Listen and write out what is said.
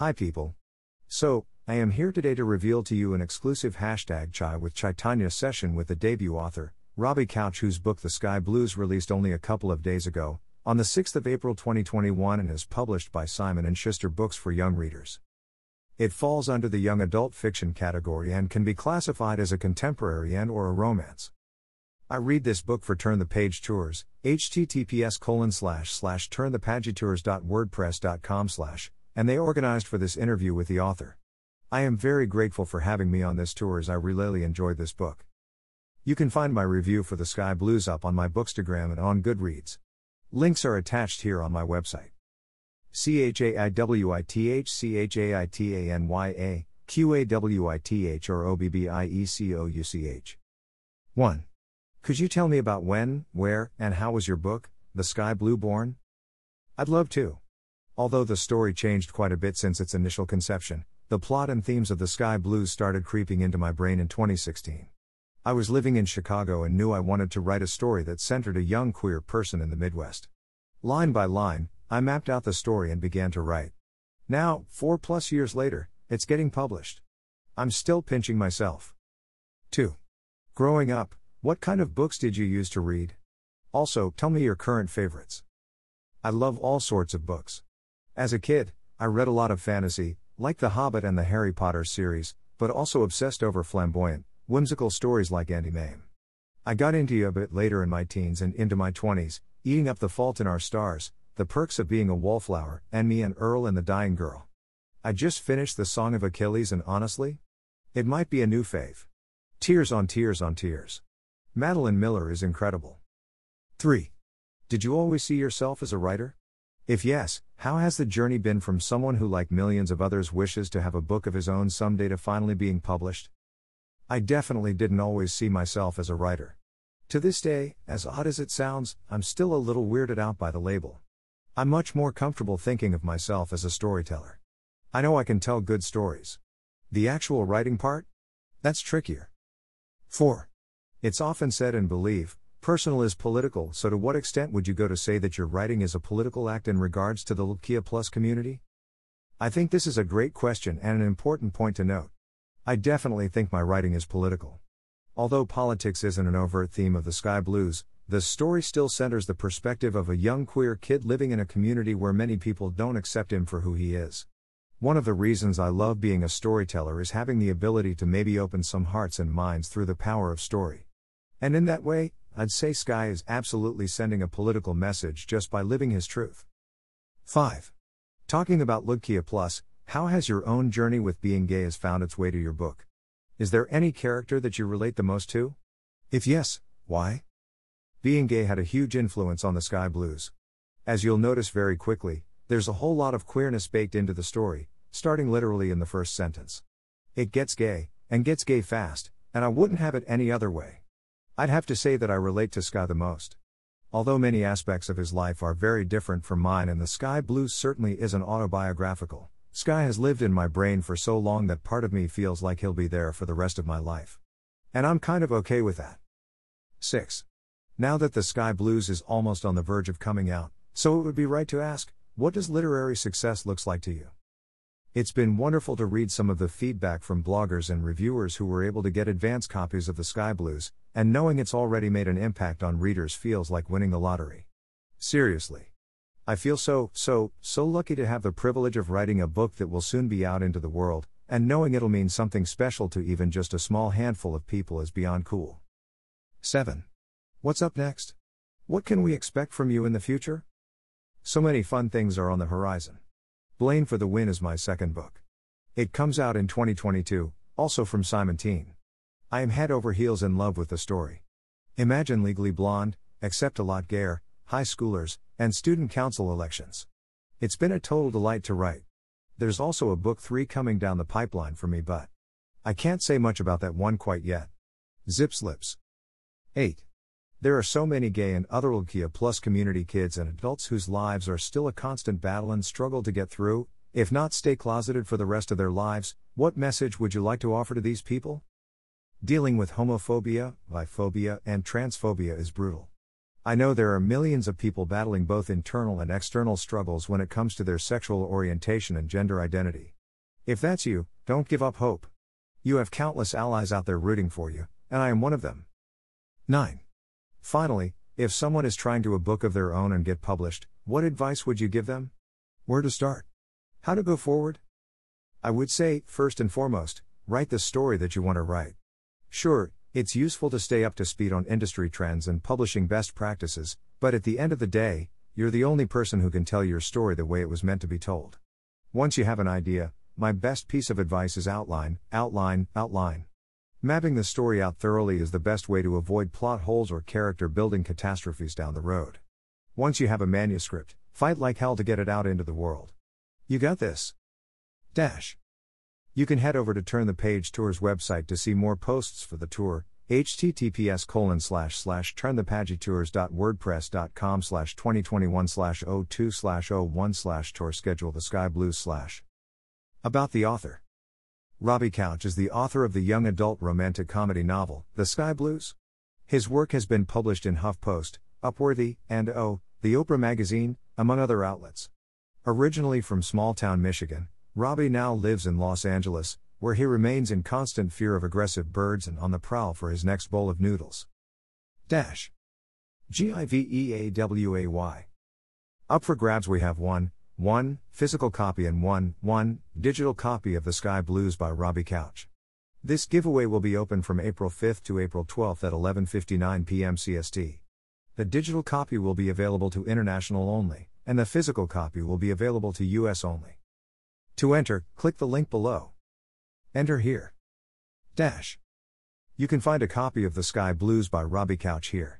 Hi, people. So, I am here today to reveal to you an exclusive hashtag Chai with Chaitanya session with the debut author, Robbie Couch, whose book The Sky Blues released only a couple of days ago, on the 6th of April 2021 and is published by Simon & Schuster Books for Young Readers. It falls under the young adult fiction category and can be classified as a contemporary and or a romance. I read this book for Turn the Page Tours, https colon slash slash turnthepagetours.wordpress.com slash, and they organized for this interview with the author. I am very grateful for having me on this tour as I really enjoyed this book. You can find my review for The Sky Blues up on my Bookstagram and on Goodreads. Links are attached here on my website. C H A I W I T H C H A I T A N Y A Q A W I T H or O B B I E C O U C H. 1. Could you tell me about when, where, and how was your book, The Sky Blue born? I'd love to. Although the story changed quite a bit since its initial conception, the plot and themes of The Sky Blues started creeping into my brain in 2016. I was living in Chicago and knew I wanted to write a story that centered a young queer person in the Midwest. Line by line, I mapped out the story and began to write. Now, four plus years later, it's getting published. I'm still pinching myself. 2. Growing up, what kind of books did you use to read? Also, tell me your current favorites. I love all sorts of books. As a kid, I read a lot of fantasy, like The Hobbit and the Harry Potter series, but also obsessed over flamboyant, whimsical stories like Andy Mayhem. I got into a bit later in my teens and into my 20s, eating up The Fault in Our Stars, The Perks of Being a Wallflower, and Me and Earl and the Dying Girl. I just finished The Song of Achilles and honestly, it might be a new fave. Tears on tears on tears. Madeline Miller is incredible. 3. Did you always see yourself as a writer? If yes, how has the journey been from someone who, like millions of others, wishes to have a book of his own someday to finally being published? I definitely didn't always see myself as a writer. To this day, as odd as it sounds, I'm still a little weirded out by the label. I'm much more comfortable thinking of myself as a storyteller. I know I can tell good stories. The actual writing part? That's trickier. 4. It's often said and believed, personal is political, so to what extent would you go to say that your writing is a political act in regards to the Lkia Plus community? I think this is a great question and an important point to note. I definitely think my writing is political. Although politics isn't an overt theme of the Sky Blues, the story still centers the perspective of a young queer kid living in a community where many people don't accept him for who he is. One of the reasons I love being a storyteller is having the ability to maybe open some hearts and minds through the power of story. And in that way, I'd say Sky is absolutely sending a political message just by living his truth. 5. Talking about Lugkia Plus, how has your own journey with being gay has found its way to your book? Is there any character that you relate the most to? If yes, why? Being gay had a huge influence on the Sky Blues. As you'll notice very quickly, there's a whole lot of queerness baked into the story, starting literally in the first sentence. It gets gay, and gets gay fast, and I wouldn't have it any other way. I'd have to say that I relate to Sky the most. Although many aspects of his life are very different from mine, and the Sky Blues certainly isn't autobiographical, Sky has lived in my brain for so long that part of me feels like he'll be there for the rest of my life. And I'm kind of okay with that. 6. Now that the Sky Blues is almost on the verge of coming out, so it would be right to ask what does literary success looks like to you? It's been wonderful to read some of the feedback from bloggers and reviewers who were able to get advance copies of the Sky Blues, and knowing it's already made an impact on readers feels like winning the lottery. Seriously. I feel so, so, so lucky to have the privilege of writing a book that will soon be out into the world, and knowing it'll mean something special to even just a small handful of people is beyond cool. 7. What's up next? What can we expect from you in the future? So many fun things are on the horizon. Blaine for the Win is my second book. It comes out in 2022, also from Simon Teen. I am head over heels in love with the story. Imagine Legally Blonde, except a lot gayer, high schoolers, and student council elections. It's been a total delight to write. There's also a book 3 coming down the pipeline for me, but I can't say much about that one quite yet. Zip slips. 8. There are so many gay and other LGBTQ plus community kids and adults whose lives are still a constant battle and struggle to get through, if not stay closeted for the rest of their lives. What message would you like to offer to these people? Dealing with homophobia, biphobia, and transphobia is brutal. I know there are millions of people battling both internal and external struggles when it comes to their sexual orientation and gender identity. If that's you, don't give up hope. You have countless allies out there rooting for you, and I am one of them. 9. Finally, if someone is trying to a book of their own and get published, what advice would you give them? Where to start? How to go forward? I would say, first and foremost, write the story that you want to write. Sure, it's useful to stay up to speed on industry trends and publishing best practices, but at the end of the day, you're the only person who can tell your story the way it was meant to be told. Once you have an idea, my best piece of advice is outline, outline, outline. Mapping the story out thoroughly is the best way to avoid plot holes or character building catastrophes down the road. Once you have a manuscript, fight like hell to get it out into the world. You got this. Dash. You can head over to Turn the Page Tour's website to see more posts for the tour, https colon slash slash turnthepagetours.wordpress.com slash 2021 slash 02 slash 01 slash tour schedule the sky blues slash about the author. Robbie Couch is the author of the young adult romantic comedy novel, The Sky Blues. His work has been published in HuffPost, Upworthy, and Oh, The Oprah Magazine, among other outlets. Originally from small town Michigan, Robbie now lives in Los Angeles, where he remains in constant fear of aggressive birds and on the prowl for his next bowl of noodles. Dash. G I V E A W A Y. Up for grabs we have one, 1. Physical copy and 1. 1. Digital copy of The Sky Blues by Robbie Couch. This giveaway will be open from April 5th to April 12th at 11:59 p.m. CST. The digital copy will be available to international only, and the physical copy will be available to US only. To enter, click the link below. Enter here. Dash. You can find a copy of The Sky Blues by Robbie Couch here.